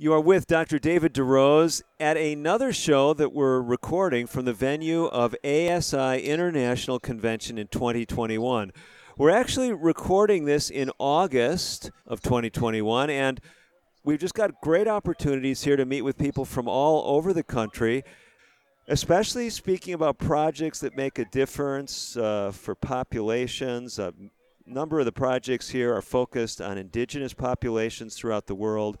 You are with Dr. David DeRose at another show that we're recording from the venue of ASI International Convention in 2021. We're actually recording this in August of 2021, and we've just got great opportunities here to meet with people from all over the country, especially speaking about projects that make a difference uh, for populations. A number of the projects here are focused on indigenous populations throughout the world.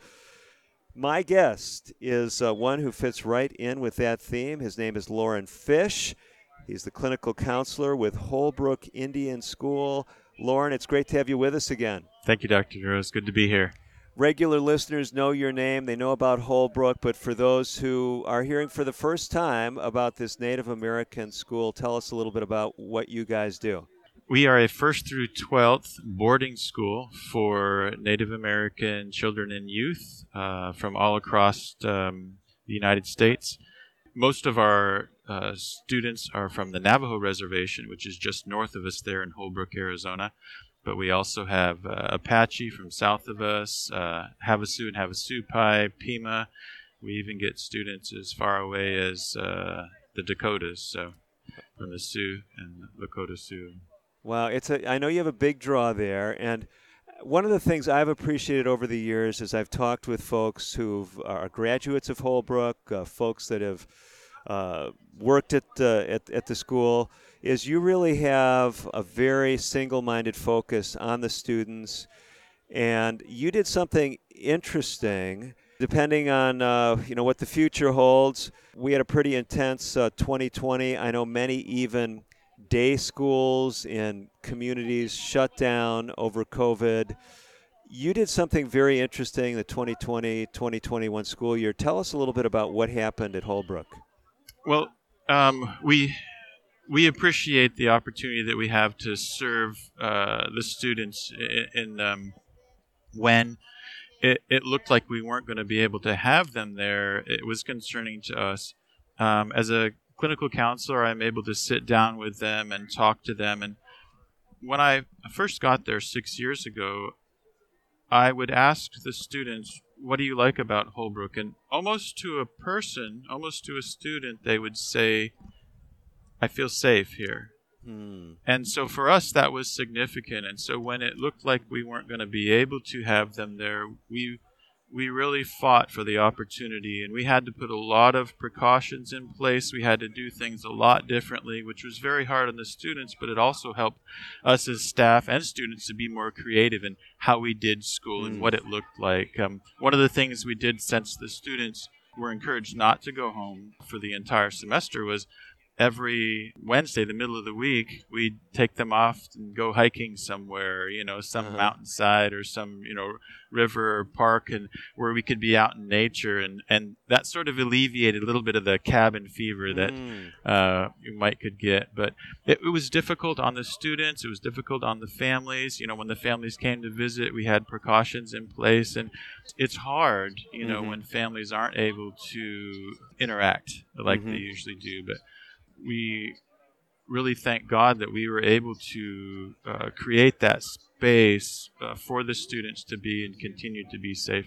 My guest is uh, one who fits right in with that theme. His name is Lauren Fish. He's the clinical counselor with Holbrook Indian School. Lauren, it's great to have you with us again. Thank you, Dr. Rose. Good to be here. Regular listeners know your name, they know about Holbrook, but for those who are hearing for the first time about this Native American school, tell us a little bit about what you guys do. We are a first through 12th boarding school for Native American children and youth uh, from all across um, the United States. Most of our uh, students are from the Navajo Reservation, which is just north of us there in Holbrook, Arizona. But we also have uh, Apache from south of us, uh, Havasu and Havasupai, Pima. We even get students as far away as uh, the Dakotas, so from the Sioux and Lakota Sioux. Wow, it's a. I know you have a big draw there, and one of the things I've appreciated over the years is I've talked with folks who are graduates of Holbrook, uh, folks that have uh, worked at, uh, at at the school. Is you really have a very single-minded focus on the students, and you did something interesting. Depending on uh, you know what the future holds, we had a pretty intense 2020. Uh, I know many even day schools in communities shut down over COVID. You did something very interesting the 2020 2021 school year. Tell us a little bit about what happened at Holbrook. Well, um, we we appreciate the opportunity that we have to serve uh, the students in, in um, when it, it, looked like we weren't going to be able to have them there. It was concerning to us. Um, as a clinical counselor, I'm able to sit down with them and talk to them. And when I first got there six years ago, I would ask the students, What do you like about Holbrook? And almost to a person, almost to a student, they would say, I feel safe here. Hmm. And so for us, that was significant. And so when it looked like we weren't going to be able to have them there, we we really fought for the opportunity and we had to put a lot of precautions in place. We had to do things a lot differently, which was very hard on the students, but it also helped us as staff and students to be more creative in how we did school and mm. what it looked like. Um, one of the things we did since the students were encouraged not to go home for the entire semester was every Wednesday, the middle of the week, we'd take them off and go hiking somewhere, you know, some uh-huh. mountainside or some, you know, river or park and where we could be out in nature and, and that sort of alleviated a little bit of the cabin fever that mm. uh, you might could get. But it, it was difficult on the students, it was difficult on the families. You know, when the families came to visit, we had precautions in place and it's hard, you know, mm-hmm. when families aren't able to interact like mm-hmm. they usually do. But we really thank God that we were able to uh, create that space uh, for the students to be and continue to be safe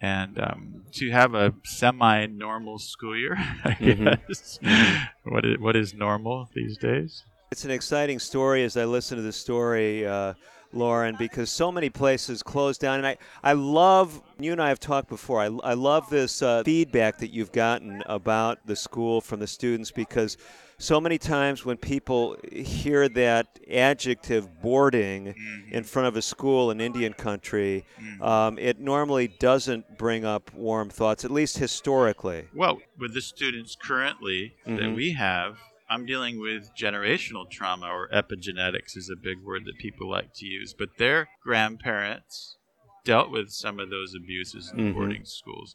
and um, to have a semi-normal school year. I mm-hmm. guess mm-hmm. what is, what is normal these days? It's an exciting story as I listen to the story. Uh, Loren, because so many places closed down. And I, I love, you and I have talked before, I, I love this uh, feedback that you've gotten about the school from the students because so many times when people hear that adjective boarding mm-hmm. in front of a school in Indian country, mm-hmm. um, it normally doesn't bring up warm thoughts, at least historically. Well, with the students currently mm-hmm. that we have, I'm dealing with generational trauma, or epigenetics is a big word that people like to use, but their grandparents dealt with some of those abuses in mm-hmm. boarding schools.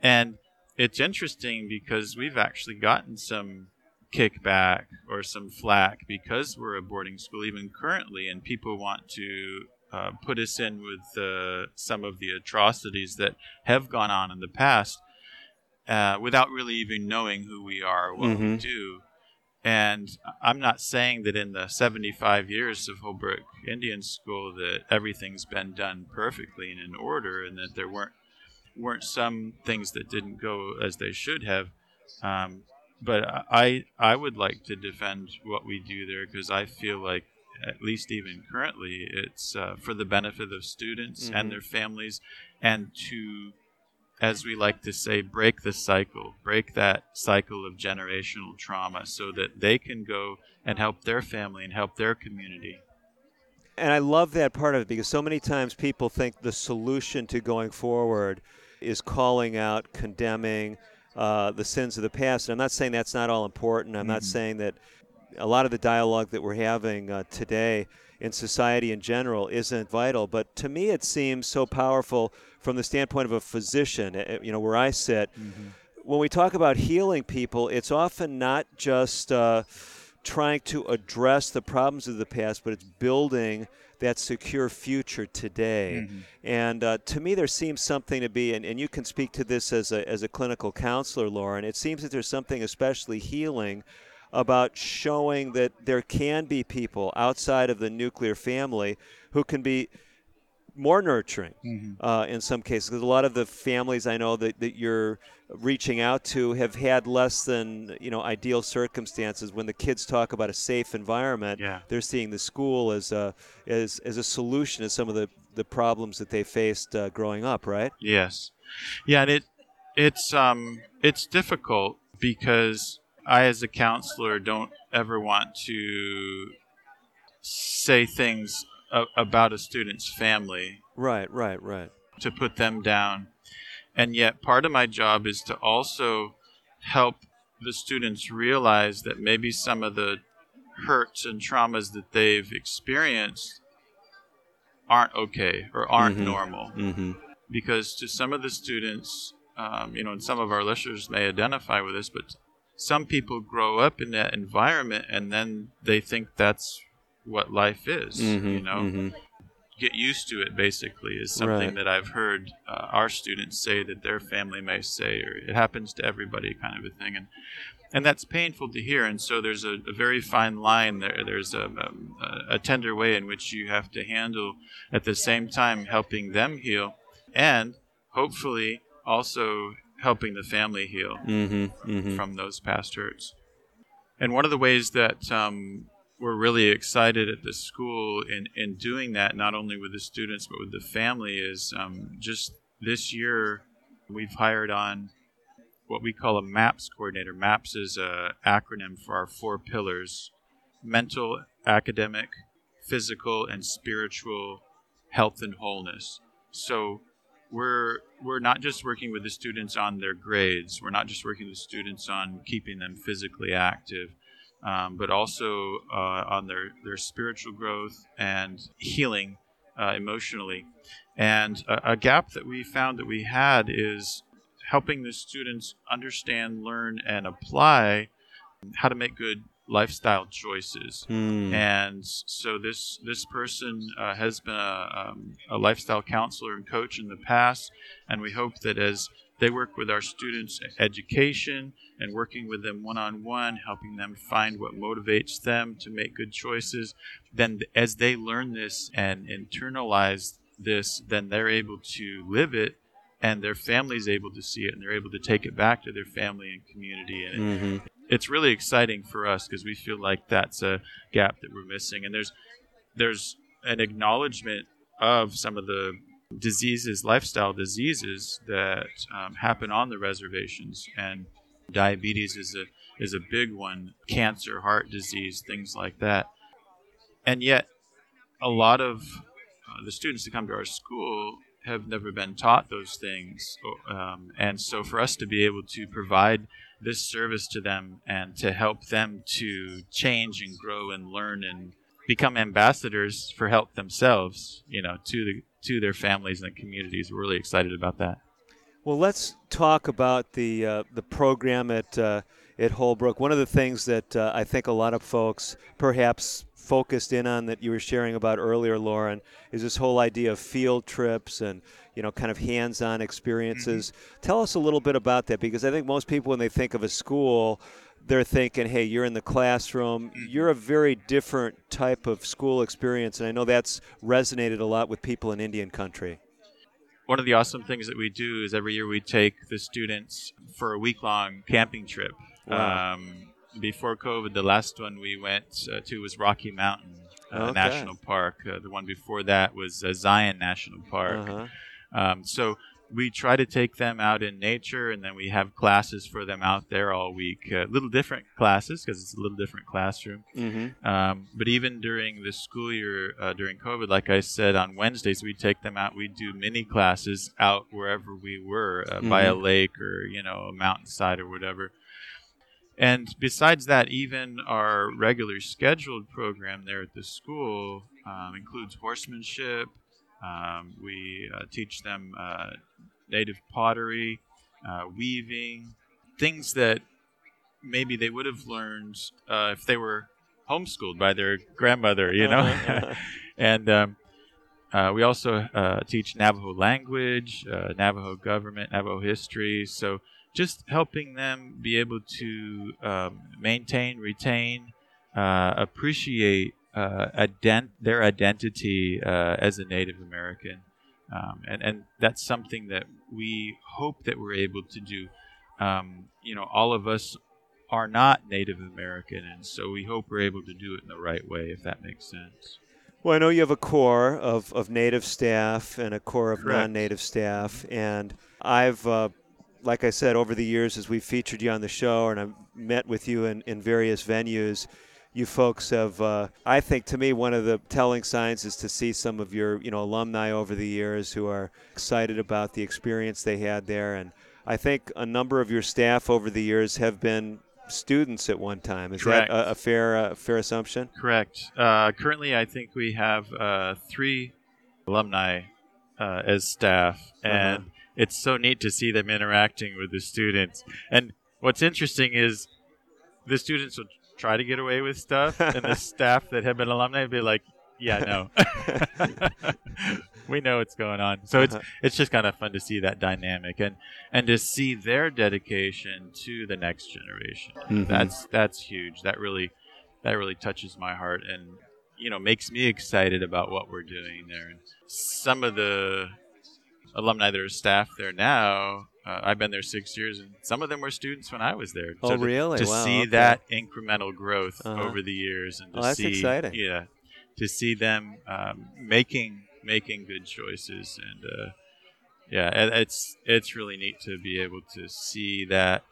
And it's interesting because we've actually gotten some kickback or some flack because we're a boarding school even currently, and people want to uh, put us in with uh, some of the atrocities that have gone on in the past uh, without really even knowing who we are or what mm-hmm. we do. And I'm not saying that in the 75 years of Holbrook Indian School that everything's been done perfectly and in order, and that there weren't weren't some things that didn't go as they should have. Um, but I I would like to defend what we do there because I feel like at least even currently it's uh, for the benefit of students mm-hmm. and their families and to as we like to say, break the cycle, break that cycle of generational trauma so that they can go and help their family and help their community. And I love that part of it because so many times people think the solution to going forward is calling out, condemning uh, the sins of the past. And I'm not saying that's not all important. I'm mm-hmm. not saying that a lot of the dialogue that we're having uh, today in society in general isn't vital. But to me, it seems so powerful from the standpoint of a physician, eh, eh, you know, where I sit, mm-hmm. when we talk about healing people, it's often not just uh, trying to address the problems of the past, but it's building that secure future today. Mm-hmm. And uh, to me, there seems something to be, and, and you can speak to this as a, as a clinical counselor, Lauren, it seems that there's something especially healing about showing that there can be people outside of the nuclear family who can be more nurturing mm-hmm. uh, in some cases because a lot of the families I know that, that you're reaching out to have had less than you know ideal circumstances. When the kids talk about a safe environment, yeah. they're seeing the school as a as, as a solution to some of the, the problems that they faced uh, growing up. Right? Yes. Yeah. And it it's um it's difficult because I as a counselor don't ever want to say things about a student's family. Right, right, right. To put them down. And yet, part of my job is to also help the students realize that maybe some of the hurts and traumas that they've experienced aren't okay or aren't mm-hmm. normal. Mm-hmm. Because to some of the students, um, you know, and some of our listeners may identify with this, but some people grow up in that environment and then they think that's what life is. Mm-hmm, you know, mm-hmm. get used to it. Basically, is something right. that I've heard uh, our students say that their family may say, or it happens to everybody, kind of a thing, and and that's painful to hear. And so there's a, a very fine line there. There's a, a, a tender way in which you have to handle at the same time helping them heal, and hopefully also helping the family heal mm-hmm, mm-hmm. from those past hurts. And one of the ways that um, we're really excited at the school in, in doing that, not only with the students but with the family, is um, just this year we've hired on what we call a MAPS coordinator. MAPS is an acronym for our four pillars mental, academic, physical, and spiritual health and wholeness. So we're we're not just working with the students on their grades. We're not just working with students on keeping them physically active um, but also uh, on their, their spiritual growth and healing uh, emotionally. And a, a, gap that we found that we had is helping the students understand, learn, and apply how to make good lifestyle choices. Mm. And so this this person uh, has been a, um, a lifestyle counselor and coach in the past, and we hope that as they work with our students' education and working with them one on one, helping them find what motivates them to make good choices. Then, as they learn this and internalize this, then they're able to live it and their family is able to see it and they're able to take it back to their family and community. And mm-hmm. It, it's really exciting for us because we feel like that's a gap that we're missing. And there's, there's an acknowledgement of some of the diseases, lifestyle diseases that um, happen on the reservations, and diabetes is a is a big one. Cancer, heart disease, things like that. And yet, a lot of uh, the students that come to our school have never been taught those things, um, and so for us to be able to provide this service to them and to help them to change and grow and learn and become ambassadors for help themselves, you know, to the to their families and communities. We're really excited about that. Well, let's talk about the uh, the program at uh, at Holbrook. One of the things that uh, I think a lot of folks perhaps focused in on that you were sharing about earlier, Lauren, is this whole idea of field trips and you know kind of hands-on experiences. Mm-hmm. Tell us a little bit about that because I think most people when they think of a school they're thinking, hey, you're in the classroom. Mm-hmm. You're a very different type of school experience. And I know that's resonated a lot with people in Indian country one of the awesome things that we do is every year we take the students for a week long camping trip. Wow. Um, before COVID, the last one we went uh, to was Rocky Mountain uh, okay. National Park. Uh, the one before that was uh, Zion National Park. Uh-huh. Um, so we try to take them out in nature, and then we have classes for them out there all week. Uh, little different classes because it's a little different classroom. Mm-hmm. Um, but even during the school year, uh, during COVID, like I said, on Wednesdays we take them out. We do mini classes out wherever we were, uh, mm-hmm. by a lake or you know a mountainside or whatever. And besides that, even our regular scheduled program there at the school um, includes horsemanship. Um, we uh, teach them uh, native pottery, uh, weaving, things that maybe they would have learned uh, if they were homeschooled by their grandmother, you know. and um, uh, we also uh, teach Navajo language, uh, Navajo government, Navajo history. So just helping them be able to um, maintain, retain, uh, appreciate ident- their identity as a Native American. Um, and, and that's something that we hope that we're able to do. Um, you know, all of us are not Native American, and so we hope we're able to do it in the right way, if that makes sense. Well, I know you have a core of, of Native staff and a core of non Native staff, and I've, uh, like I said, over the years as we've featured you on the show and I've met with you in, in various venues, you folks have, uh, I think to me, one of the telling signs is to see some of your, you know, alumni over the years who are excited about the experience they had there. And I think a number of your staff over the years have been students at one time. Is Correct. that a, a fair, uh, fair assumption? Correct. Uh, currently, I think we have uh, three alumni uh, as staff, uh-huh. and uh-huh. It's so neat to see them interacting with the students. And what's interesting is the students will try to get away with stuff, and the staff that have been alumni be like, "Yeah, no, we know what's going on." So it's uh-huh. it's just kind of fun to see that dynamic and and to see their dedication to the next generation. Mm-hmm. That's that's huge. That really that really touches my heart and you know makes me excited about what we're doing there. And some of the alumni that are staff there now uh, I've been there six years, and some of them were students when I was there. Oh, so really? To, to wow, see okay. that incremental growth uh-huh. over the years, and to oh, that's see, exciting. yeah, to see them um, making making good choices, and uh, yeah, it's it's really neat to be able to see that.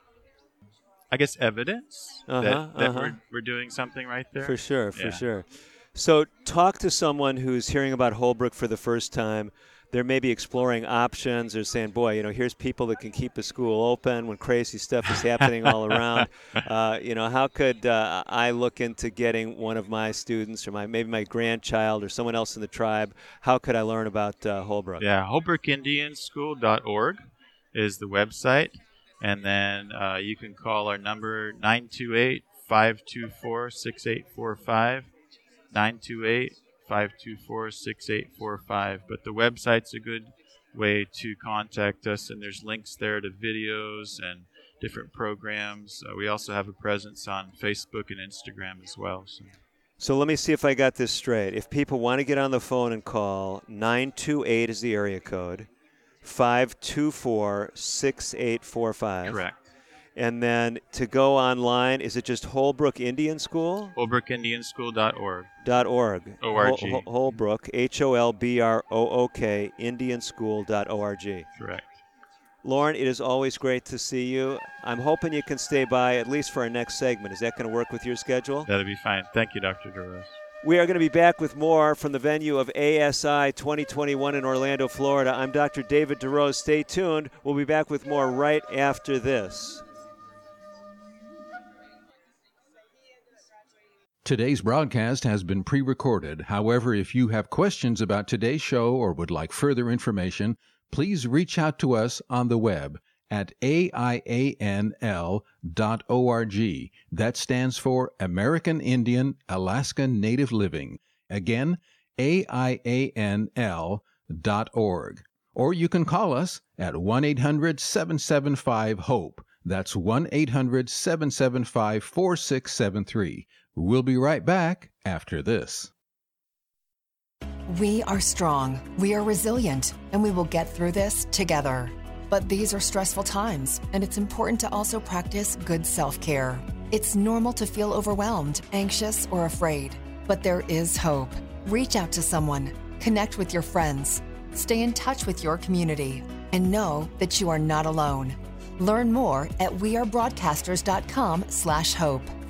I guess evidence uh-huh, that, that uh-huh. we're, we're doing something right there. For sure, for yeah. sure. So, talk to someone who's hearing about Holbrook for the first time they're maybe exploring options or saying, boy, you know, here's people that can keep a school open when crazy stuff is happening all around. Uh, you know, how could uh, I look into getting one of my students or my maybe my grandchild or someone else in the tribe? How could I learn about uh, Holbrook? Yeah, holbrookindianschool.org is the website. And then uh, you can call our number 928 524 6845. 928 524 6845. But the website's a good way to contact us, and there's links there to videos and different programs. Uh, we also have a presence on Facebook and Instagram as well. So. So let me see if I got this straight. If people want to get on the phone and call, 928 is the area code, 524 6845. Correct. And then to go online, is it just Holbrook Indian School? Holbrookindianschool.org. Dot org. O-R-G. Hol- Holbrook, H O L B R O O K, Indianschool.org. Correct. Lauren, it is always great to see you. I'm hoping you can stay by at least for our next segment. Is that going to work with your schedule? That'll be fine. Thank you, Dr. DeRose. We are going to be back with more from the venue of ASI 2021 in Orlando, Florida. I'm Dr. David DeRose. Stay tuned. We'll be back with more right after this. Today's broadcast has been pre recorded. However, if you have questions about today's show or would like further information, please reach out to us on the web at aianl.org. That stands for American Indian Alaska Native Living. Again, aianl.org. Or you can call us at 1 800 775 HOPE. That's 1 800 775 4673. We'll be right back after this. We are strong, we are resilient, and we will get through this together. But these are stressful times, and it's important to also practice good self care. It's normal to feel overwhelmed, anxious, or afraid, but there is hope. Reach out to someone, connect with your friends, stay in touch with your community, and know that you are not alone. Learn more at wearebroadcasters.com/hope,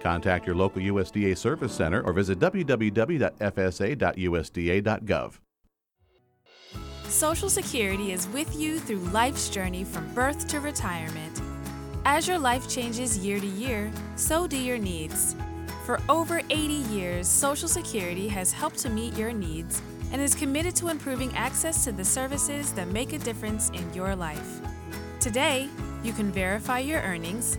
Contact your local USDA Service Center or visit www.fsa.usda.gov. Social Security is with you through life's journey from birth to retirement. As your life changes year to year, so do your needs. For over 80 years, Social Security has helped to meet your needs and is committed to improving access to the services that make a difference in your life. Today, you can verify your earnings,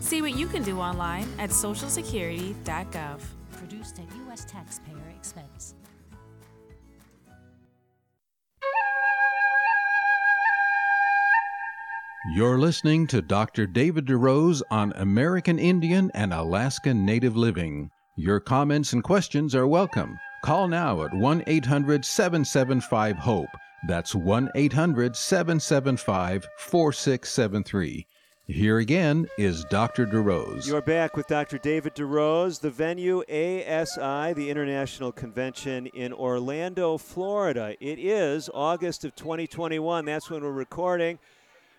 See what you can do online at socialsecurity.gov. Produced at U.S. taxpayer expense. You're listening to Dr. David DeRose on American Indian and Alaska Native Living. Your comments and questions are welcome. Call now at 1 800 775 HOPE. That's 1 800 775 4673. Here again is Dr. DeRose. You're back with Dr. David DeRose. The venue, ASI, the International Convention in Orlando, Florida. It is August of 2021. That's when we're recording.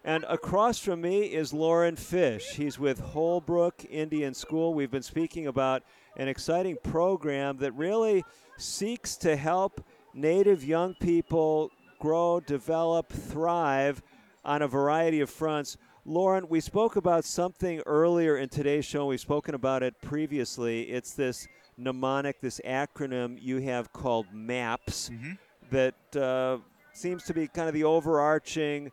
And across from me is Lauren Fish. He's with Holbrook Indian School. We've been speaking about an exciting program that really seeks to help Native young people grow, develop, thrive on a variety of fronts. Lauren, we spoke about something earlier in today's show. We've spoken about it previously. It's this mnemonic, this acronym you have called MAPS Mm-hmm. that uh, seems to be kind of the overarching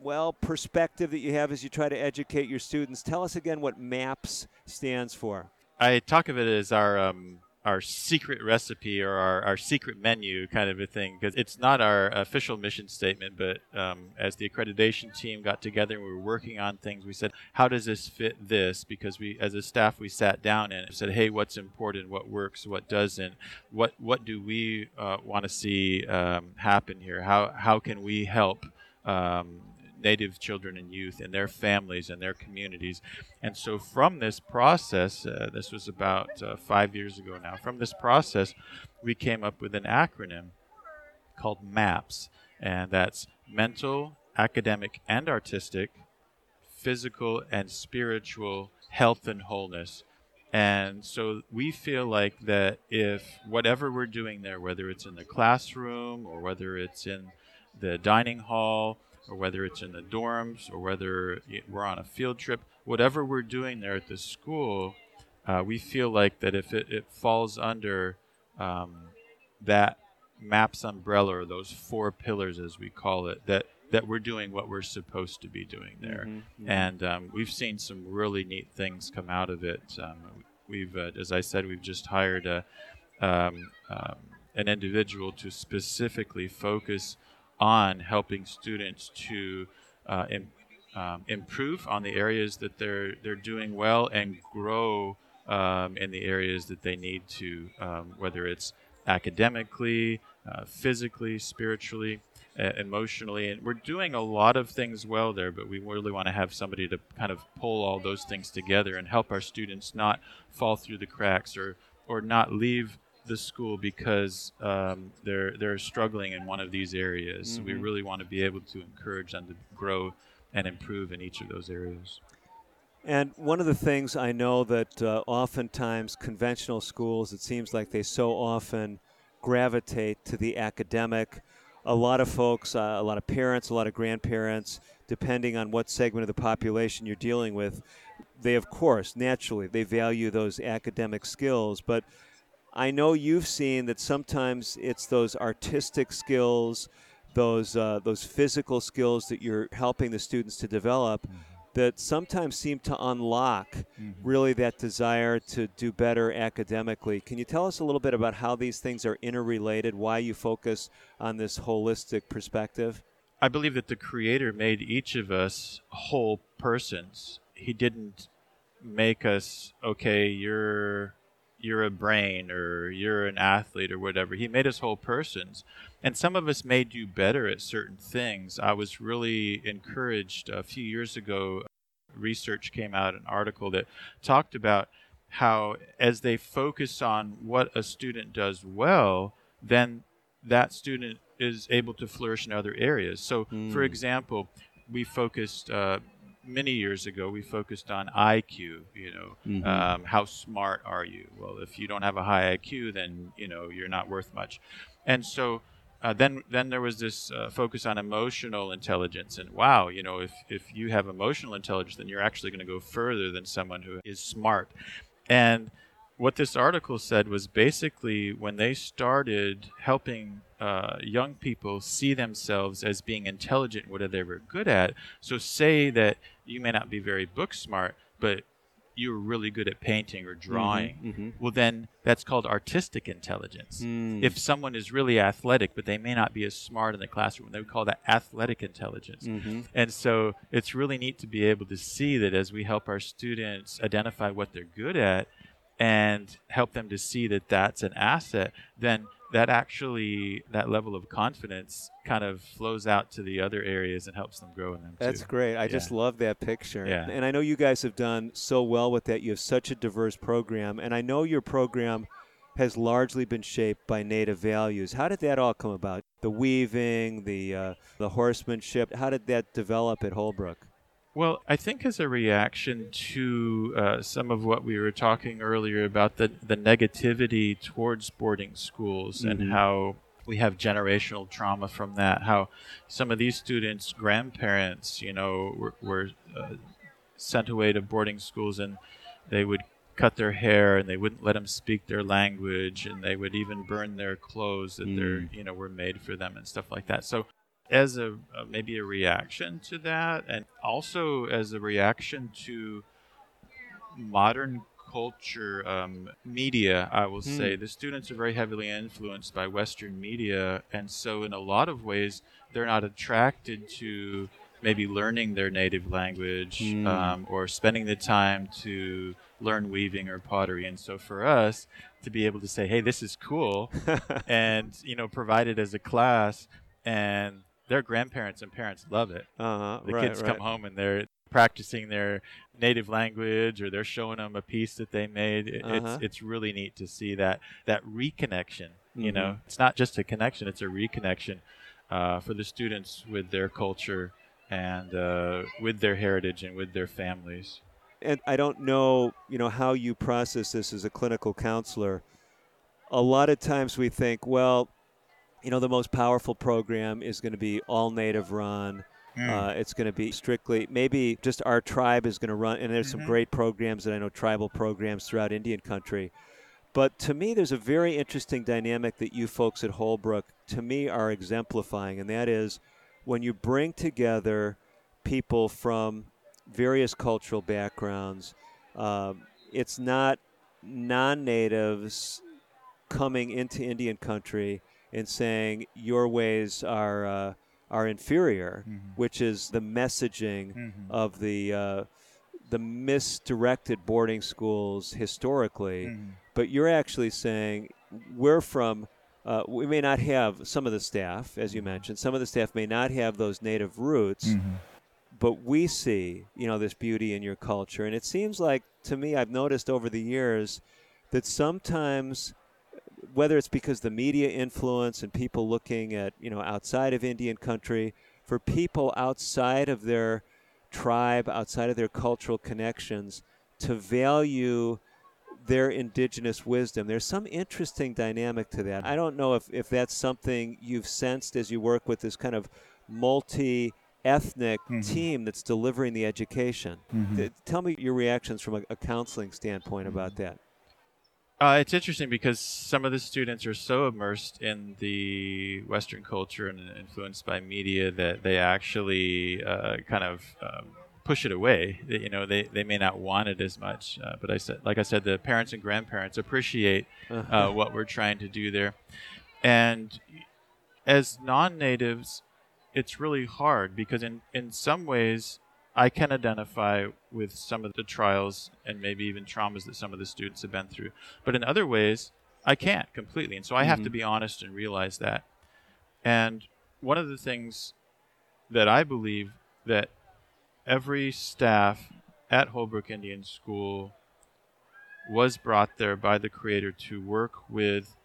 well perspective that you have as you try to educate your students. Tell us again what MAPS stands for. I talk of it as our um, our secret recipe or our, our secret menu kind of a thing because it's not our official mission statement. But um, as the accreditation team got together and we were working on things, we said, "How does this fit this?" Because we, as a staff, we sat down and said, "Hey, what's important? What works? What doesn't? What what do we uh, want to see um, happen here? How how can we help?" Um, Native children and youth and their families and their communities. And so, from this process, uh, this was about uh, five years ago now, from this process, we came up with an acronym called MAPS. And that's mental, academic, and artistic, physical, and spiritual health and wholeness. And so we feel like that if whatever we're doing there, whether it's in the classroom or whether it's in the dining hall, or whether it's in the dorms, or whether we're on a field trip, whatever we're doing there at the school, uh, we feel like that if it, it falls under um, that MAPS umbrella, or those four pillars as we call it, that that we're doing what we're supposed to be doing there. Mhm, mhm. And um, we've seen some really neat things come out of it. Um, we've, uh, as I said, we've just hired a, um, um, an individual to specifically focus on helping students to uh, im- um, improve on the areas that they're they're doing well and grow um, in the areas that they need to, um, whether it's academically, uh, physically, spiritually, uh, emotionally. And we're doing a lot of things well there, but we really want to have somebody to kind of pull all those things together and help our students not fall through the cracks or or not leave the school because um, they're they're struggling in one of these areas. So we Mhm. really want to be able to encourage them to grow and improve in each of those areas. And one of the things I know that uh, oftentimes conventional schools, it seems like they so often gravitate to the academic. A lot of folks, uh, a lot of parents, a lot of grandparents, depending on what segment of the population you're dealing with, they of course, naturally, they value those academic skills. But I know you've seen that sometimes it's those artistic skills, those uh, those physical skills that you're helping the students to develop that sometimes seem to unlock really that desire to do better academically. Can you tell us a little bit about how these things are interrelated, why you focus on this holistic perspective? I believe that the Creator made each of us whole persons. He didn't make us okay. You're you're a brain or you're an athlete or whatever. He made us whole persons, and some of us may do better at certain things. I was really encouraged a few years ago. Research came out, an article that talked about how as they focus on what a student does well, then that student is able to flourish in other areas. So, for Mm. example, we focused uh, many years ago. We focused on IQ. You know, Mhm. um, how smart are you? Well, if you don't have a high IQ, then you know you're not worth much. And so. Uh, then, then there was this uh, focus on emotional intelligence, and wow, you know, if if you have emotional intelligence, then you're actually going to go further than someone who is smart. And what this article said was basically when they started helping uh, young people see themselves as being intelligent, whatever they were good at. So, say that you may not be very book smart, but you're really good at painting or drawing. mhm. Well, then that's called artistic intelligence. Mm. If someone is really athletic, but they may not be as smart in the classroom, they would call that athletic intelligence. Mhm. And so it's really neat to be able to see that as we help our students identify what they're good at and help them to see that that's an asset, then that actually, that level of confidence kind of flows out to the other areas and helps them grow in them That's too. great. I Yeah. just love that picture. Yeah. And I know you guys have done so well with that. You have such a diverse program. And I know your program has largely been shaped by native values. How did that all come about? The weaving, the uh, the horsemanship. How did that develop at Holbrook? Well, I think as a reaction to uh, some of what we were talking earlier about the, the negativity towards boarding schools Mhm. and how we have generational trauma from that, how some of these students' grandparents, you know, were, were uh, sent away to boarding schools and they would cut their hair and they wouldn't let them speak their language and they would even burn their clothes that they're Mm. you know were made for them and stuff like that so as a uh, maybe a reaction to that and also as a reaction to modern culture um, media i will Hmm. say the students are very heavily influenced by western media and so in a lot of ways they're not attracted to maybe learning their native language Hmm. um, or spending the time to learn weaving or pottery and so for us to be able to say hey this is cool and you know provide it as a class and their grandparents and parents love it Uh-huh. the right, kids right. come home and they're practicing their native language or they're showing them a piece that they made It- Uh-huh. it's it's really neat to see that that reconnection you know Mhm. it's not just a connection it's a reconnection uh, for the students with their culture and uh, with their heritage and with their families and I don't know, you know, how you process this as a clinical counselor. A lot of times we think, well, you know, the most powerful program is going to be all native run. Uh, it's going to be strictly maybe just our tribe is going to run, and there's some Mhm. great programs that I know tribal programs throughout Indian country. But to me, there's a very interesting dynamic that you folks at Holbrook, to me, are exemplifying, and that is when you bring together people from various cultural backgrounds. Um, it's not non natives coming into Indian country and saying your ways are, uh, are inferior, Mm-hmm. which is the messaging of the uh, the misdirected boarding schools historically. Mm-hmm. But you're actually saying we're from. Uh, we may not have some of the staff, as Mm-hmm. you mentioned. Some of the staff may not have those native roots, but we see, you know, this beauty in your culture, and it seems like to me, I've noticed over the years that sometimes whether it's because the media influence and people looking at you know outside of Indian country, for people outside of their tribe, outside of their cultural connections, to value their indigenous wisdom. There's some interesting dynamic to that. I don't know if, if that's something you've sensed as you work with this kind of multi ethnic mm-hmm. team that's delivering the education. Mm-hmm. Th- Tell me your reactions from a, a counseling standpoint about mm-hmm. that. Uh, it's interesting because some of the students are so immersed in the Western culture and influenced by media that they actually uh, kind of um, push it away. They, you know, they, they may not want it as much. Uh, but I said, like I said, the parents and grandparents appreciate uh, what we're trying to do there. And as non-natives, it's really hard because in, in some ways I can identify with some of the trials and maybe even traumas that some of the students have been through. But in other ways, I can't completely. And so I have to mm-hmm. be honest and realize that. And one of the things that I believe that every staff at Holbrook Indian School was brought there by the creator to work with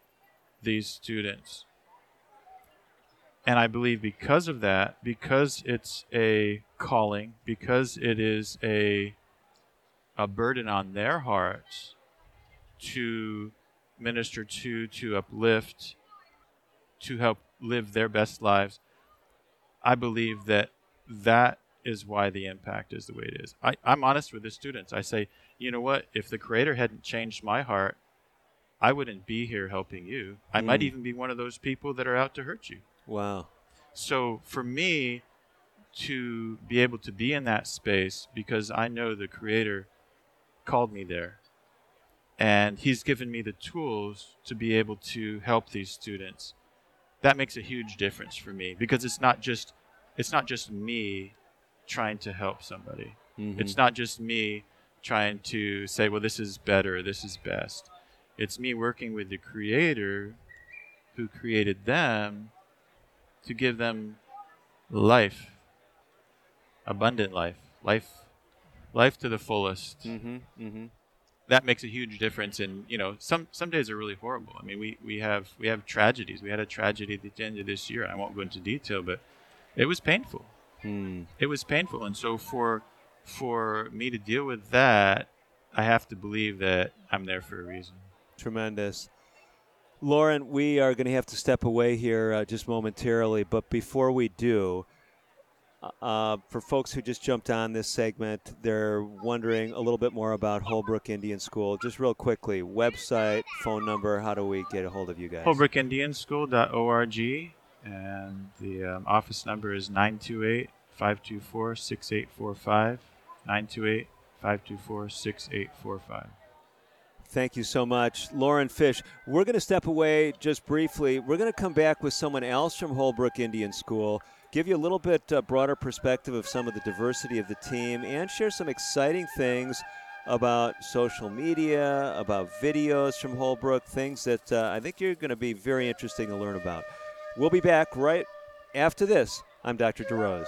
these students. And I believe because of that, because it's a calling, because it is a a burden on their hearts to minister to, to uplift, to help live their best lives, I believe that that is why the impact is the way it is. I, I'm honest with the students. I say, you know what? If the Creator hadn't changed my heart, I wouldn't be here helping you. I might mm. even be one of those people that are out to hurt you. Wow. So for me to be able to be in that space because I know the creator called me there and he's given me the tools to be able to help these students. That makes a huge difference for me because it's not just it's not just me trying to help somebody. Mm-hmm. It's not just me trying to say, well, this is better, this is best. It's me working with the creator who created them to give them life, abundant life, life, life to the fullest. Mm-hmm. Mm-hmm. That makes a huge difference. And you know, some some days are really horrible. I mean, we we have we have tragedies. We had a tragedy at the end of this year. I won't go into detail, but it was painful. It was painful, and so for for me to deal with that, I have to believe that I'm there for a reason. Tremendous. Lauren, we are going to have to step away here uh, just momentarily, but before we do, uh, for folks who just jumped on this segment, they're wondering a little bit more about Holbrook Indian School. Just real quickly, website, phone number, how do we get a hold of you guys? Holbrookindianschool.org, and the um, office number is 928 524 6845. 928 524 6845. Thank you so much, Lauren Fish. We're going to step away just briefly. We're going to come back with someone else from Holbrook Indian School, give you a little bit uh, broader perspective of some of the diversity of the team, and share some exciting things about social media, about videos from Holbrook, things that uh, I think you're going to be very interesting to learn about. We'll be back right after this. I'm Dr. DeRose.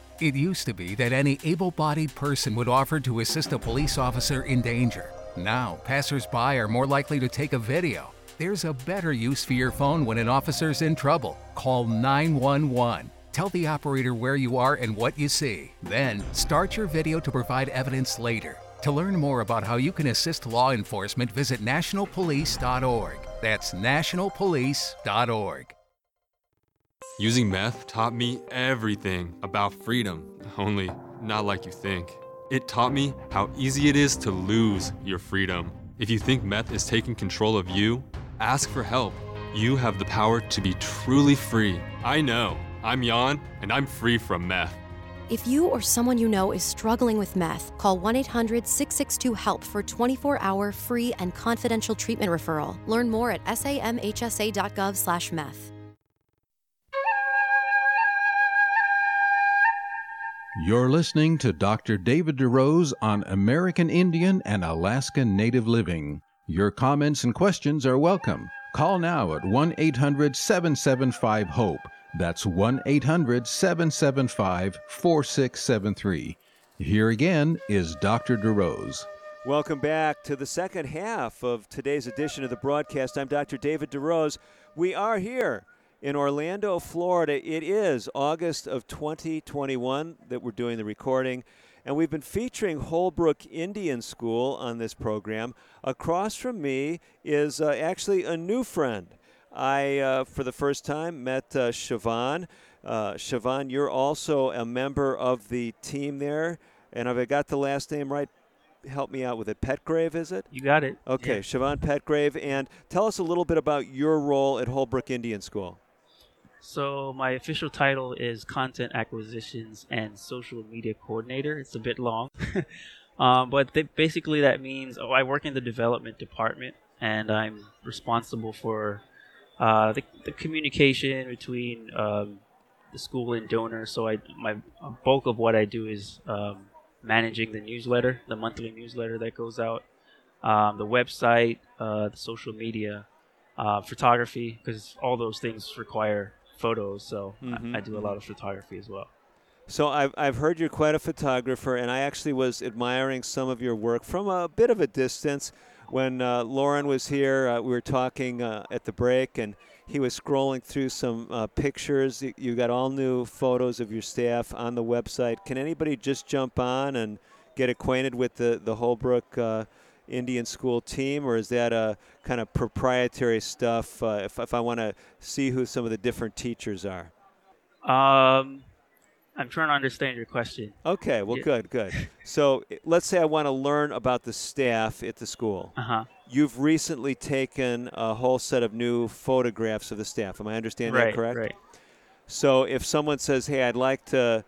It used to be that any able bodied person would offer to assist a police officer in danger. Now, passersby are more likely to take a video. There's a better use for your phone when an officer's in trouble. Call 911. Tell the operator where you are and what you see. Then, start your video to provide evidence later. To learn more about how you can assist law enforcement, visit nationalpolice.org. That's nationalpolice.org. Using meth taught me everything about freedom, only not like you think. It taught me how easy it is to lose your freedom. If you think meth is taking control of you, ask for help. You have the power to be truly free. I know. I'm Jan, and I'm free from meth. If you or someone you know is struggling with meth, call 1 800 662 HELP for 24 hour free and confidential treatment referral. Learn more at samhsa.gov slash meth. You're listening to Dr. David DeRose on American Indian and Alaska Native Living. Your comments and questions are welcome. Call now at 1 800 775 HOPE. That's 1 800 775 4673. Here again is Dr. DeRose. Welcome back to the second half of today's edition of the broadcast. I'm Dr. David DeRose. We are here in Orlando, Florida. It is August of 2021 that we're doing the recording, and we've been featuring Holbrook Indian School on this program. Across from me is uh, actually a new friend. I, uh, for the first time, met uh, Siobhan. Uh, Siobhan, you're also a member of the team there, and have I got the last name right? Help me out with it. Petgrave, is it? You got it. Okay, Yeah. Siobhan Petgrave, and tell us a little bit about your role at Holbrook Indian School. So my official title is Content Acquisitions and Social Media Coordinator. It's a bit long, um, but basically that means oh, I work in the development department, and I'm responsible for uh, the, the communication between um, the school and donors. So I my bulk of what I do is um, managing the newsletter, the monthly newsletter that goes out, um, the website, uh, the social media, uh, photography, because all those things require photos. So Mhm, I, I do a lot of photography as well. So I've, I've heard you're quite a photographer, and I actually was admiring some of your work from a bit of a distance. When uh, Lauren was here, uh, we were talking uh, at the break, and he was scrolling through some uh, pictures. You, you got all new photos of your staff on the website. Can anybody just jump on and get acquainted with the, the Holbrook uh, Indian School team, or is that a kind of proprietary stuff uh, if, if I want to see who some of the different teachers are? Um, I'm trying to understand your question. Okay, well, Yeah. good, good. So let's say I want to learn about the staff at the school. Uh huh. You've recently taken a whole set of new photographs of the staff. Am I understanding Right, that correct? right. So if someone says, "Hey, I'd like to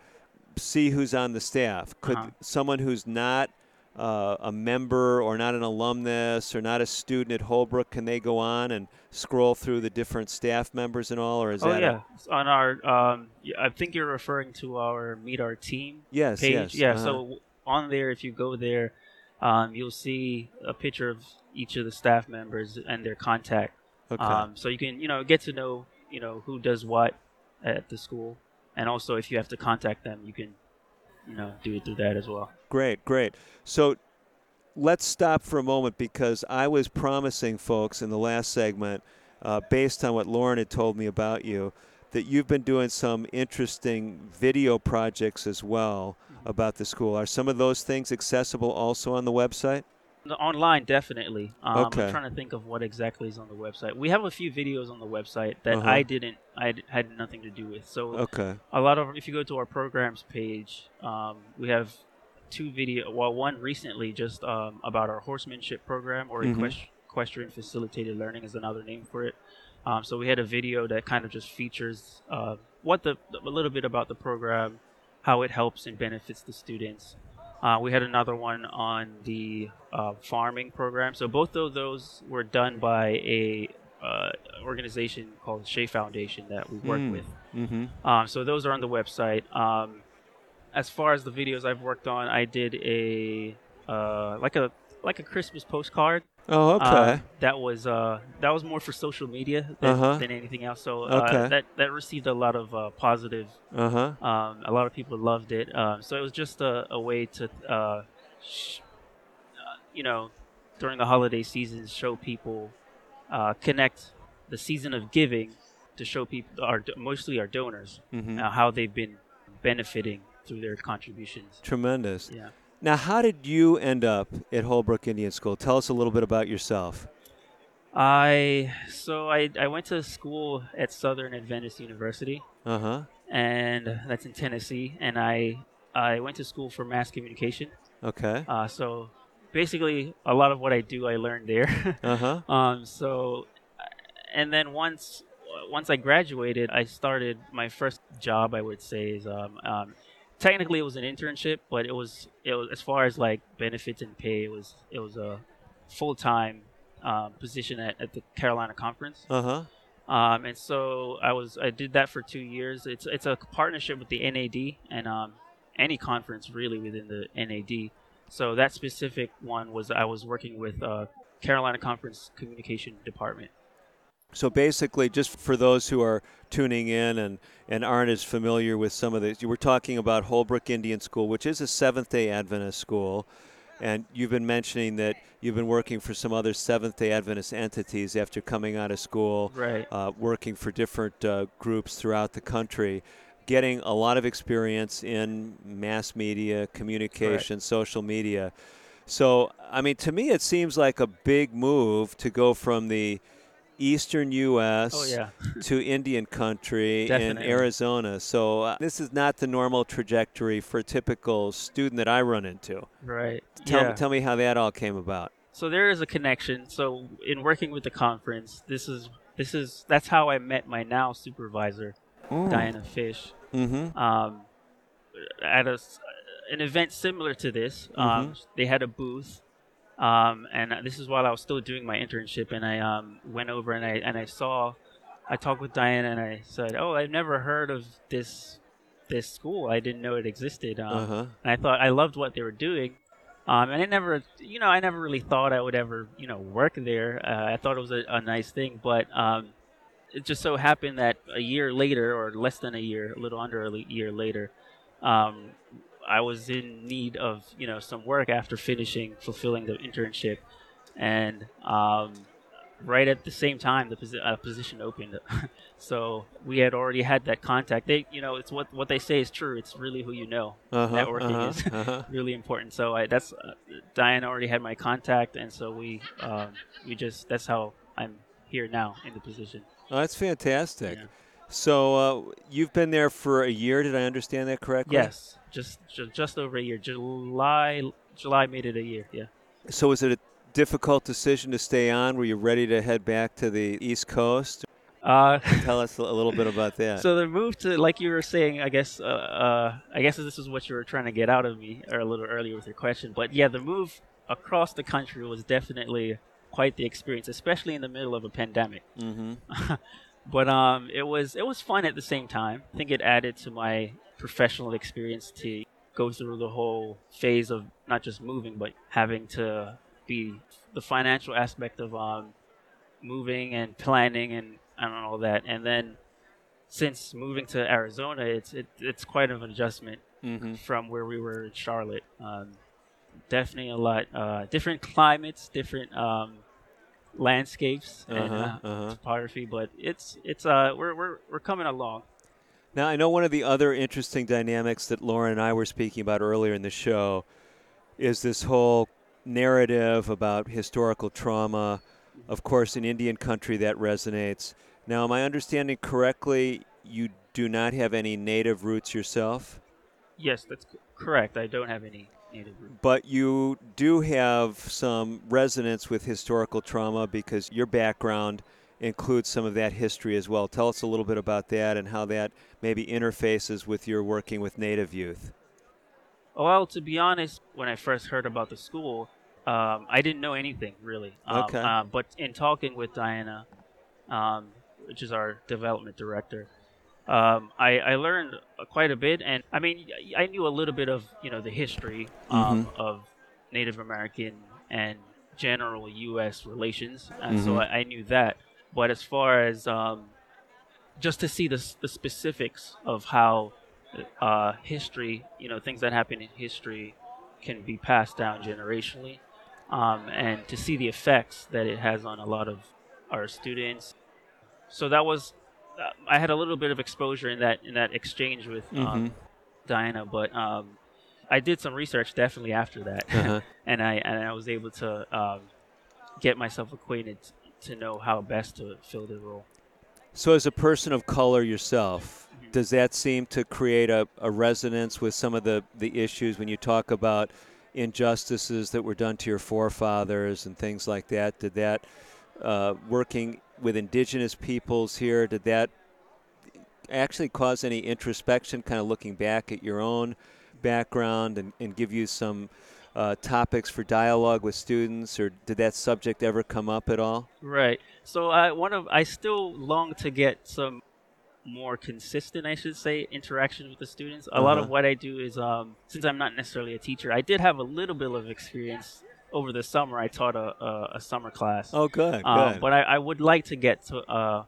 see who's on the staff," could Uh-huh. someone who's not uh, a member or not an alumnus or not a student at Holbrook, can they go on and scroll through the different staff members and all, or is oh that? a- yeah, It's on our. Um, I think you're referring to our Meet Our Team Yes, page. yes, Yeah. uh-huh. So on there, if you go there, um, you'll see a picture of each of the staff members and their contact. Okay. Um, so you can you know get to know you know who does what at the school, and also if you have to contact them, you can you know do it through that as well. Great, great. So let's stop for a moment because I was promising folks in the last segment, uh, based on what Lauren had told me about you, that you've been doing some interesting video projects as well about the school. Are some of those things accessible also on the website? Online, definitely. Um, Okay. I'm trying to think of what exactly is on the website. We have a few videos on the website that Uh-huh. I didn't, i had nothing to do with. So Okay. a lot of, if you go to our programs page, um, we have two video. Well, one recently just um, about our horsemanship program or Mhm. equest- equestrian facilitated learning is another name for it. Um, so we had a video that kind of just features uh, what the a little bit about the program, how it helps and benefits the students. Uh, we had another one on the uh, farming program. So both of those were done by a uh, organization called Shea Foundation that we work Mm. with. Mm-hmm. Um, so those are on the website. Um, as far as the videos I've worked on, I did a uh, like a like a Christmas postcard. Oh, okay. Uh, that was uh, that was more for social media than, Uh-huh. than anything else. So uh, Okay. that that received a lot of uh, positive. Uh-huh. Um, a lot of people loved it. Um, so it was just a, a way to, uh, sh- uh, you know, during the holiday season, show people, uh, connect the season of giving to show people, our mostly our donors, Mhm. uh, how they've been benefiting through their contributions. Tremendous. Yeah. Now, how did you end up at Holbrook Indian School? Tell us a little bit about yourself. I so I I went to school at Southern Adventist University. Uh huh. And that's in Tennessee, and I I went to school for mass communication. Okay. Uh, so basically, a lot of what I do, I learned there. Uh huh. um, so, and then once once I graduated, I started my first job. I would say is um, um, technically it was an internship, but it was it was as far as like benefits and pay, it was it was a full time um, position at, at the Carolina Conference. Uh huh. Um, and so I was I did that for two years. It's it's a partnership with the NAD and um, any conference really within the NAD. So that specific one was I was working with uh, Carolina Conference Communication Department. So basically, just for those who are tuning in and, and aren't as familiar with some of this, you were talking about Holbrook Indian School, which is a Seventh day Adventist school. And you've been mentioning that you've been working for some other Seventh day Adventist entities after coming out of school, Right. uh, working for different uh, groups throughout the country, getting a lot of experience in mass media, communication, social media. So, I mean, to me, it seems like a big move to go from the eastern U.S. Oh, yeah. to Indian country in Arizona. So, uh, this is not the normal trajectory for a typical student that I run into. Right. Tell, yeah. me, tell me how that all came about. So there is a connection. So in working with the conference, this is this is that's how I met my now supervisor, Mm. Diana Fish. Mhm. Um, at a an event similar to this, um, Mhm. they had a booth, um, and this is while I was still doing my internship, and I um, went over and I and I saw, I talked with Diana and I said, "Oh, I've never heard of this this school. I didn't know it existed." Um, Uh-huh. And I thought I loved what they were doing. Um, and I never, you know, I never really thought I would ever, you know, work there. Uh, I thought it was a, a nice thing, but um, it just so happened that a year later, or less than a year, a little under a year later, um, I was in need of, you know, some work after finishing fulfilling the internship, and um, right at the same time, the posi- uh, position opened. so we had already had that contact. They, you know, it's what what they say is true. It's really who you know. Uh-huh, Networking uh-huh, is uh-huh. really important. So I, that's uh, Diane already had my contact, and so we um, we just that's how I'm here now in the position. Oh, that's fantastic. So uh, you've been there for a year. Did I understand that correctly? Yes, just ju- just over a year. July July made it a year. Yeah. So was it a difficult decision to stay on? Were you ready to head back to the East Coast? Uh, Tell us a little bit about that. So the move to, like you were saying, I guess, uh, uh, I guess this is what you were trying to get out of me, or a little earlier with your question. But yeah, the move across the country was definitely quite the experience, especially in the middle of a pandemic. Mhm. but um, it was it was fun at the same time. I think it added to my professional experience to go through the whole phase of not just moving, but having to be the financial aspect of um, moving and planning and and all that. And then since moving to Arizona, it's it, it's quite of an adjustment Mhm. from where we were in Charlotte. Um, definitely a lot uh, different climates, different um, landscapes and Uh-huh, uh, uh-huh. topography, but it's it's uh we're we're we're coming along. Now, I know one of the other interesting dynamics that Lauren and I were speaking about earlier in the show is this whole narrative about historical trauma. Of course, in Indian country, that resonates. Now, am I understanding correctly? You do not have any native roots yourself, Yes, that's correct. I don't have any native roots. but you do have some resonance with historical trauma because your background includes some of that history as well. Tell us a little bit about that and how that maybe interfaces with your working with Native youth. Well, to be honest, when I first heard about the school, um, I didn't know anything really. Um, Okay. uh, but in talking with Diana, um, which is our development director, um, I, I learned uh, quite a bit, and I mean, I knew a little bit of you know the history um, Mhm. of Native American and general U.S. relations, and so Mhm. I, I knew that. But as far as um, just to see the, the specifics of how uh, history, you know, things that happen in history can be passed down generationally, um, and to see the effects that it has on a lot of our students. So that was, uh, I had a little bit of exposure in that in that exchange with um, Diana, but um, I did some research definitely after that, Uh-huh. and I and I was able to um, get myself acquainted to know how best to fill the role. So, as a person of color yourself, does that seem to create a, a resonance with some of the, the issues when you talk about injustices that were done to your forefathers and things like that? Did that, uh, working with indigenous peoples here, did that actually cause any introspection, kind of looking back at your own background and, and give you some uh, topics for dialogue with students, or did that subject ever come up at all? Right. So I one of I still long to get some more consistent, I should say, interaction with the students. A uh-huh. lot of uh-huh. what I do is, um, since I'm not necessarily a teacher, I did have a little bit of experience over the summer. I taught a, a, a summer class. Oh, good, um, good. But I, I, would like to get to uh,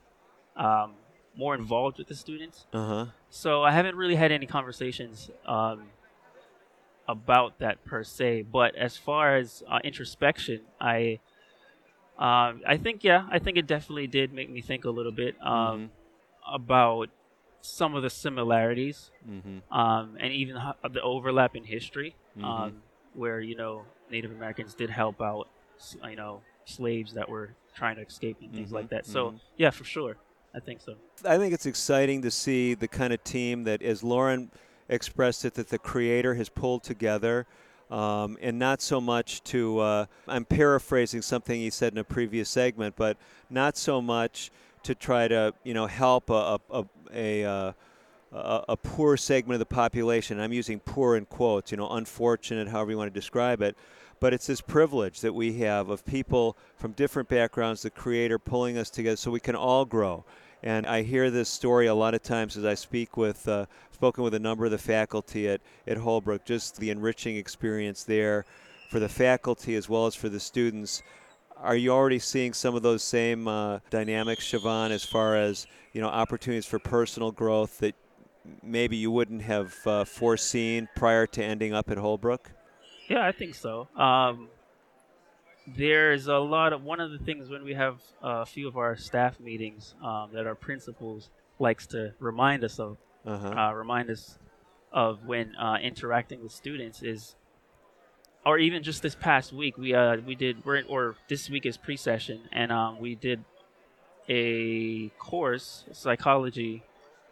um, more involved with the students. Uh-huh. So I haven't really had any conversations um, about that per se. But as far as uh, introspection, I um, I think yeah, I think it definitely did make me think a little bit um, mm-hmm. about some of the similarities mm-hmm. um, and even the overlap in history, mm-hmm. um, where you know Native Americans did help out, you know, slaves that were trying to escape and things like mm-hmm. that. So mm-hmm. yeah, for sure, I think so. I think it's exciting to see the kind of team that, as Lauren expressed it, that the creator has pulled together um, and not so much to, uh, I'm paraphrasing something he said in a previous segment, but not so much to try to, you know, help a, a, a, a a, poor segment of the population. I'm using poor in quotes, you know, unfortunate, however you want to describe it. But it's this privilege that we have of people from different backgrounds, the Creator pulling us together so we can all grow. And I hear this story a lot of times as I speak with, uh, spoken with a number of the faculty at, at Holbrook, just the enriching experience there for the faculty as well as for the students. Are you already seeing some of those same uh, dynamics, Siobhan, as far as you know opportunities for personal growth that maybe you wouldn't have uh, foreseen prior to ending up at Holbrook? Yeah, I think so. Um, there's a lot of one of the things when we have a few of our staff meetings um, that our principals likes to remind us of, uh-huh. uh, remind us of when uh, interacting with students is, or even just this past week we uh, we did we're in, or this week is pre-session and um, we did a course psychology.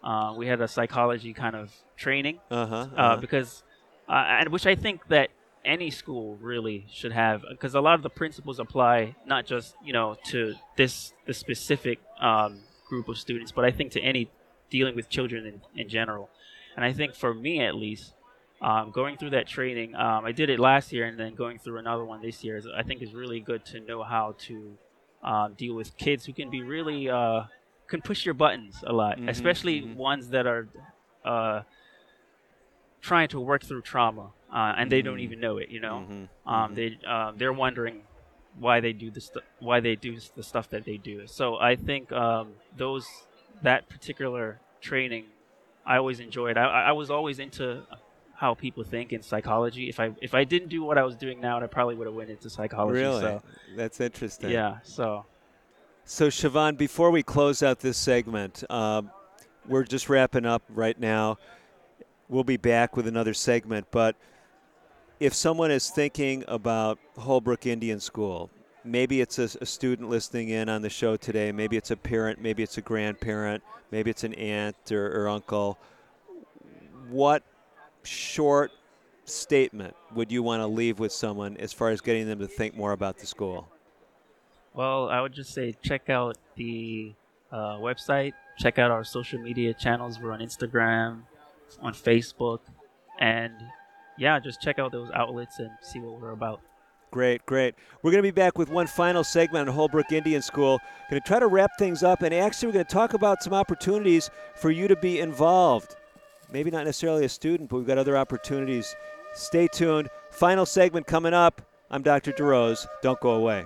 Uh, we had a psychology kind of training uh-huh, uh, uh-huh. because, uh, and which I think that any school really should have because a lot of the principles apply not just you know to this the specific um, group of students but i think to any dealing with children in, in general and i think for me at least um, going through that training um, i did it last year and then going through another one this year is, i think is really good to know how to um, deal with kids who can be really uh, can push your buttons a lot mm-hmm, especially mm-hmm. ones that are uh, trying to work through trauma uh, and they don't Mm-hmm. even know it. You know, Mhm, um, mhm. they uh, they're wondering why they do the stu- why they do the stuff that they do. So I think um, those that particular training, I always enjoyed. I, I was always into how people think in psychology. If I if I didn't do what I was doing now, I probably would have went into psychology. Really? So, That's interesting. yeah. So So, Siobhan, before we close out this segment, um, we're just wrapping up right now. We'll be back with another segment, but if someone is thinking about Holbrook Indian School, maybe it's a, a, student listening in on the show today, maybe it's a parent, maybe it's a grandparent, maybe it's an aunt or, or uncle. What short statement would you want to leave with someone as far as getting them to think more about the school? Well, I would just say check out the uh, website, check out our social media channels. We're on Instagram, on Facebook, and yeah, just check out those outlets and see what we're about. Great, great. We're going to be back with one final segment on Holbrook Indian School. Going to try to wrap things up, and actually, we're going to talk about some opportunities for you to be involved. Maybe not necessarily a student, but we've got other opportunities. Stay tuned. Final segment coming up. I'm Dr. DeRose. Don't go away.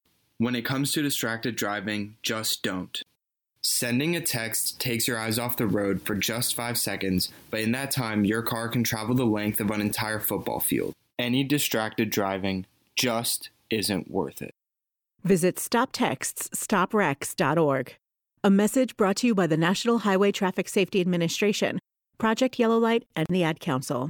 When it comes to distracted driving, just don't. Sending a text takes your eyes off the road for just five seconds, but in that time, your car can travel the length of an entire football field. Any distracted driving just isn't worth it. Visit StopTextsStopWrecks.org. A message brought to you by the National Highway Traffic Safety Administration, Project Yellow Light, and the Ad Council.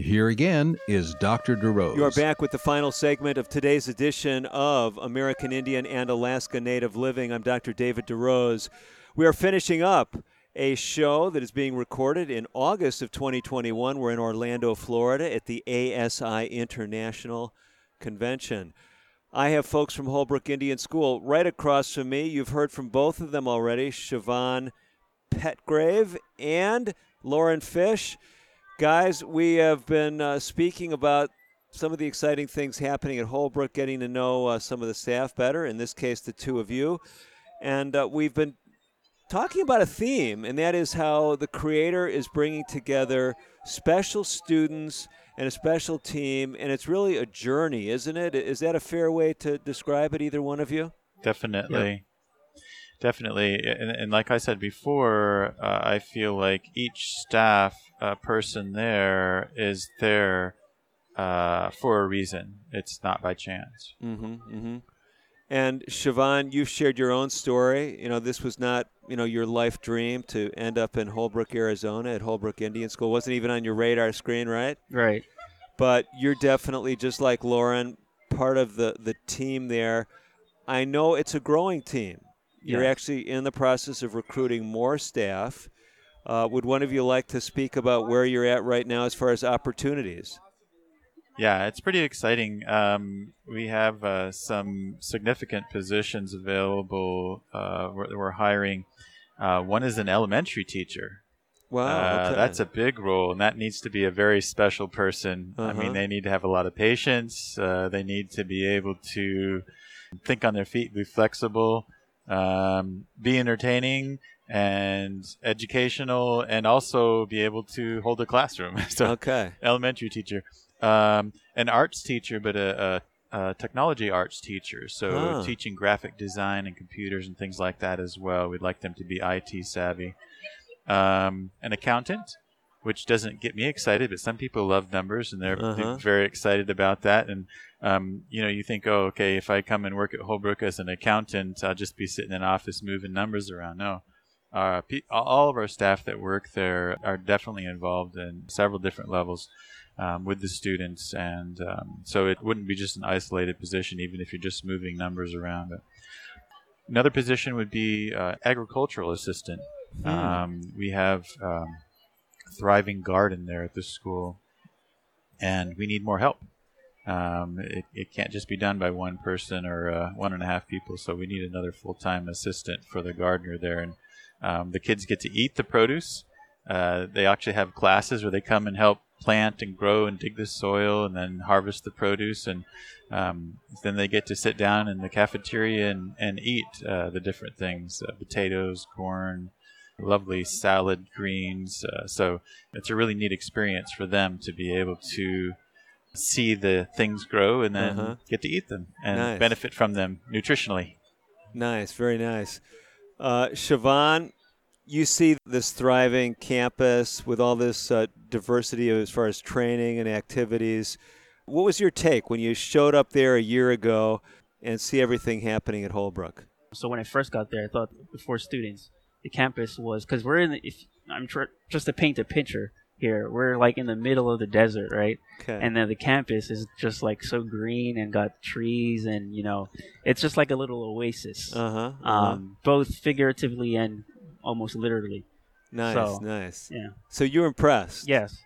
Here again is Dr. DeRose. You are back with the final segment of today's edition of American Indian and Alaska Native Living. I'm Dr. David DeRose. We are finishing up a show that is being recorded in August of 2021. We're in Orlando, Florida at the ASI International Convention. I have folks from Holbrook Indian School right across from me. You've heard from both of them already, Siobhan Petgrave and Lauren Fish. Guys, we have been uh, speaking about some of the exciting things happening at Holbrook, getting to know uh, some of the staff better, in this case, the two of you. And uh, we've been talking about a theme, and that is how the creator is bringing together special students and a special team, and it's really a journey, isn't it? Is that a fair way to describe it, either one of you? Definitely. Definitely. And, and, like I said before, uh, I feel like each staff uh, person there is there uh, for a reason. It's not by chance. Mm-hmm, mm-hmm. And Siobhan, you've shared your own story. You know, this was not, you know, your life dream to end up in Holbrook, Arizona at Holbrook Indian School. It wasn't even on your radar screen, right? Right. But you're definitely just like Lauren, part of the the team there. I know it's a growing team. You're Yeah. actually in the process of recruiting more staff. Uh, would one of you like to speak about where you're at right now as far as opportunities? Yeah, it's pretty exciting. Um, we have uh, some significant positions available. Uh, we're, we're hiring. Uh, one is an elementary teacher. Wow, Uh, okay. that's a big role, and that needs to be a very special person. I Uh-huh. mean, they need to have a lot of patience. Uh, they need to be able to think on their feet, be flexible, um, be entertaining and educational, and also be able to hold a classroom. so, Okay. elementary teacher, um, an arts teacher, but a, a, a technology arts teacher. So Ah. teaching graphic design and computers and things like that as well. We'd like them to be IT savvy. Um, an accountant, which doesn't get me excited, but some people love numbers and they're, they're Uh-huh. very excited about that. And um, you know, you think, oh, okay, if I come and work at Holbrook as an accountant, I'll just be sitting in an office moving numbers around. No. Uh, pe- all of our staff that work there are definitely involved in several different levels um, with the students, and um, so it wouldn't be just an isolated position, even if you're just moving numbers around. But another position would be uh, agricultural assistant. Hmm. Um, we have um, thriving garden there at the school, and we need more help. Um, it, it can't just be done by one person or uh, one and a half people, so we need another full time assistant for the gardener there. And um, the kids get to eat the produce. Uh, they actually have classes where they come and help plant and grow and dig the soil and then harvest the produce and um, then they get to sit down in the cafeteria and, and eat uh, the different things uh, potatoes corn lovely salad greens uh, so it's a really neat experience for them to be able to see the things grow and then Uh-huh. get to eat them and Nice. benefit from them nutritionally Nice, very nice. Uh, Siobhan, you see this thriving campus with all this uh, diversity as far as training and activities. What was your take when you showed up there a year ago and see everything happening at Holbrook? So when I first got there, I thought before students, the campus was because we're in. The, if I'm tr- just to paint a picture here, we're like in the middle of the desert, right? Okay. And then the campus is just like so green and got trees, and you know, it's just like a little oasis. Uh-huh, uh-huh. Um, both figuratively and almost literally. Nice, So, nice. Yeah. So you're impressed? Yes.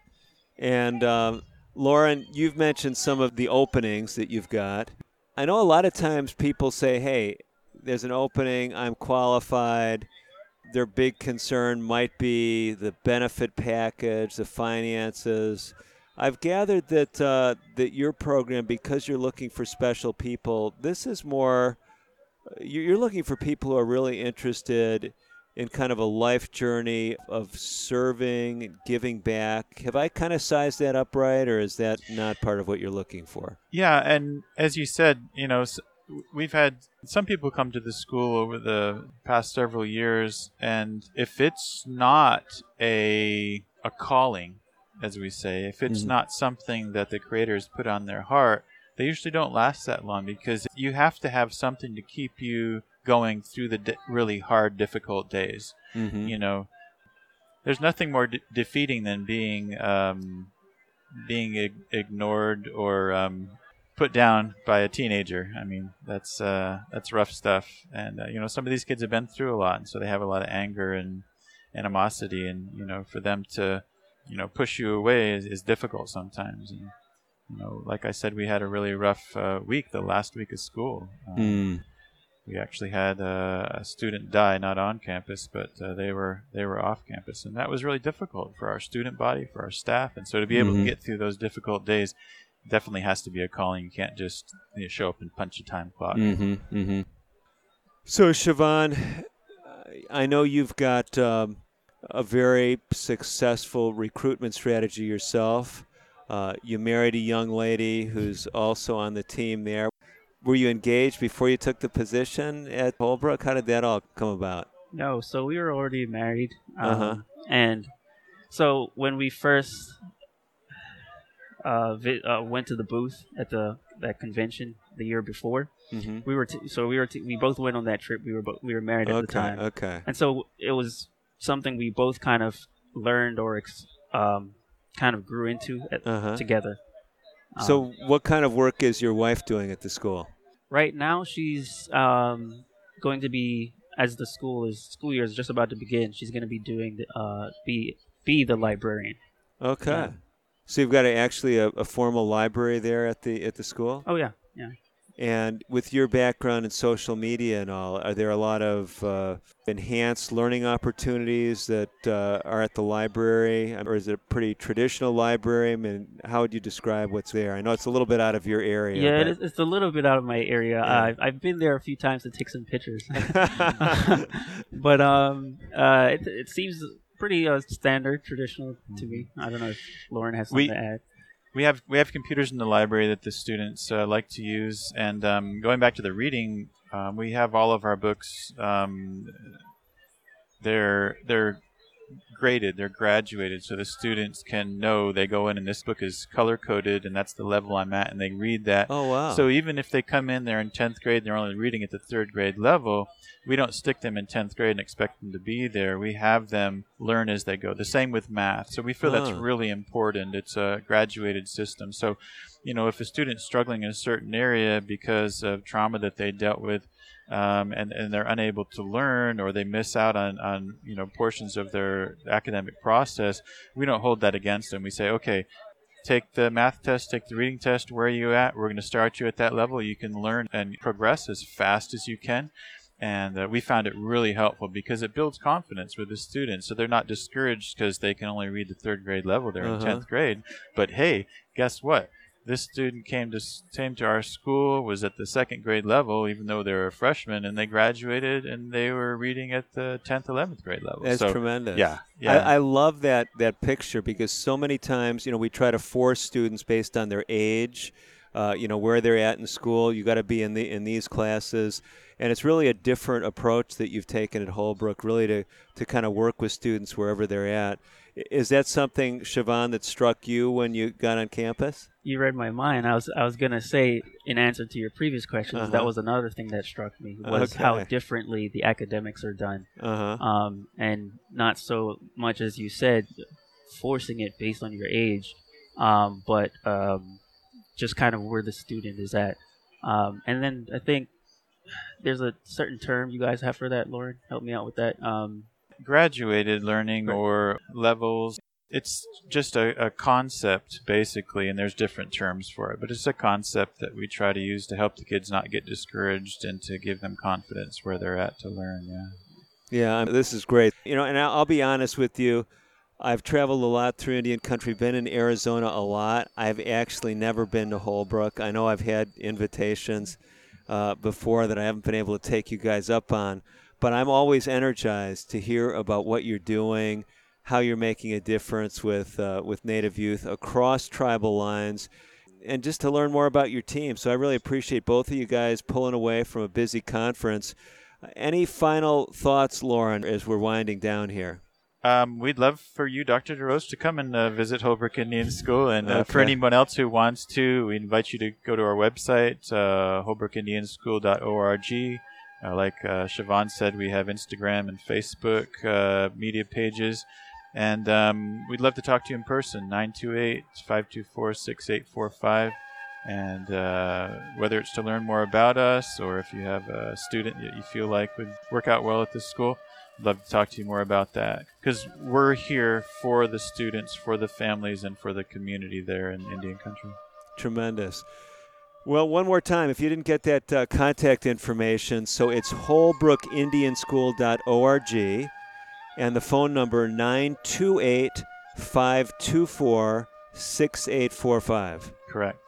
And um, Lauren, you've mentioned some of the openings that you've got. I know a lot of times people say, hey, there's an opening, I'm qualified. Their big concern might be the benefit package, the finances. I've gathered that uh, that your program, because you're looking for special people, this is more. you- You're looking for people who are really interested in kind of a life journey of serving, giving back. Have I kind of sized that up right, or is that not part of what you're looking for? Yeah, and as you said, you know, we've had some people come to the school over the past several years, and if it's not a a calling, as we say, if it's Mhm. not something that the creators put on their heart, they usually don't last that long because you have to have something to keep you going through the di- really hard, difficult days. Mhm. You know, there's nothing more de- defeating than being um, being ig- ignored or um, put down by a teenager. I mean, that's uh, that's rough stuff. And uh, you know, some of these kids have been through a lot, and so they have a lot of anger and animosity. And you know, for them to you know push you away is, is difficult sometimes. And you know, like I said, we had a really rough uh, week, the last week of school. Um, Mm. We actually had uh, a student die, not on campus, but uh, they were they were off campus, and that was really difficult for our student body, for our staff, and so to be able Mhm. to get through those difficult days definitely has to be a calling. You can't just you know, show up and punch a time clock. Mm-hmm, mm-hmm. So, Siobhan, I know you've got um, a very successful recruitment strategy yourself. Uh, you married a young lady who's also on the team there. Were you engaged before you took the position at Holbrook? How did that all come about? No, so we were already married. Um, Uh-huh. And so when we first uh, vi- uh, went to the booth at the that convention the year before, Mhm. we were t- so we were t- we both went on that trip. We were bo- we were married at the time. okay. And so it was something we both kind of learned or ex- um, kind of grew into at, Uh-huh. together. So, Um, what kind of work is your wife doing at the school? right now she's um, going to be as the school is school year is just about to begin. She's going to be doing the uh, be be the librarian. Okay. So you've got a, actually a, a formal library there at the at the school. Oh yeah, yeah. And with your background in social media and all, are there a lot of uh, enhanced learning opportunities that uh, are at the library, or is it a pretty traditional library? I mean, how would you describe what's there? I know it's a little bit out of your area. Yeah, but- it is, a little bit out of my area. Yeah. I've, I've been there a few times to take some pictures, but um, uh, it, it seems pretty uh, standard, traditional to me. I don't know if Lauren has something We- to add. We have we have computers in the library that the students uh, like to use, and um, going back to the reading, um, we have all of our books. Um, they're they're graded, they're graduated, so the students can know they go in and this book is color coded, and that's the level I'm at, and they read that. Oh, wow. So even if they come in there in tenth grade, and they're only reading at the third grade level. We don't stick them in tenth grade and expect them to be there. We have them learn as they go. The same with math. So we feel that's Ah. really important. It's a graduated system. So, you know, if a student's struggling in a certain area because of trauma that they dealt with, um, and, and they're unable to learn or they miss out on, on, you know, portions of their academic process, we don't hold that against them. We say, okay, take the math test, take the reading test. Where are you at? We're going to start you at that level. You can learn and progress as fast as you can. And uh, we found it really helpful because it builds confidence with the students. So they're not discouraged because they can only read the third grade level. They're Uh-huh. in 10th grade. But hey, guess what? This student came to came to our school, was at the second grade level, even though they were a freshman, and they graduated and they were reading at the 10th, 11th grade level. That's So, tremendous. Yeah, yeah. I, I love that that picture because so many times, you know, we try to force students based on their age, uh, you know, where they're at in school. You got to be in the in these classes, and it's really a different approach that you've taken at Holbrook, really to to kind of work with students wherever they're at. Is that something, Siobhan, that struck you when you got on campus? You read my mind. I was I was gonna say in answer to your previous questions Uh-huh. that was another thing that struck me was how differently the academics are done, Uh-huh. um, and not so much as you said, forcing it based on your age, um, but um, just kind of where the student is at. Um, and then I think there's a certain term you guys have for that. Lauren, help me out with that. Um, graduated learning or levels. It's just a, a concept, basically, and there's different terms for it, but it's a concept that we try to use to help the kids not get discouraged and to give them confidence where they're at to learn. Yeah. Yeah, this is great. You know, and I'll I'll be honest with you. I've traveled a lot through Indian country, been in Arizona a lot. I've actually never been to Holbrook. I know I've had invitations uh, before that I haven't been able to take you guys up on, but I'm always energized to hear about what you're doing, how you're making a difference with uh, with Native youth across tribal lines, and just to learn more about your team. So I really appreciate both of you guys pulling away from a busy conference. Any final thoughts, Lauren, as we're winding down here? Um, we'd love for you, Dr. DeRose, to come and uh, visit Holbrook Indian School. And uh, for anyone else who wants to, we invite you to go to our website, uh, holbrookindianschool.org. Uh, like uh, Siobhan said, we have Instagram and Facebook uh, media pages. And um, we'd love to talk to you in person, 928 524 6845. And uh, whether it's to learn more about us or if you have a student that you feel like would work out well at this school, I'd love to talk to you more about that. Because we're here for the students, for the families, and for the community there in Indian country. Tremendous. Well, one more time, if you didn't get that uh, contact information, so it's holbrookindianschool.org and the phone number 928 524 6845. Correct.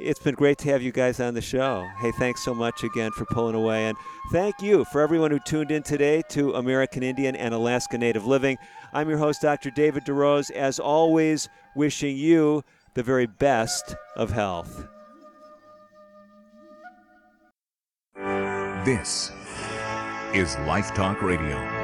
It's been great to have you guys on the show. Hey, thanks so much again for pulling away. And thank you for everyone who tuned in today to American Indian and Alaska Native Living. I'm your host, Dr. David DeRose, as always, wishing you the very best of health. This is Life Talk Radio.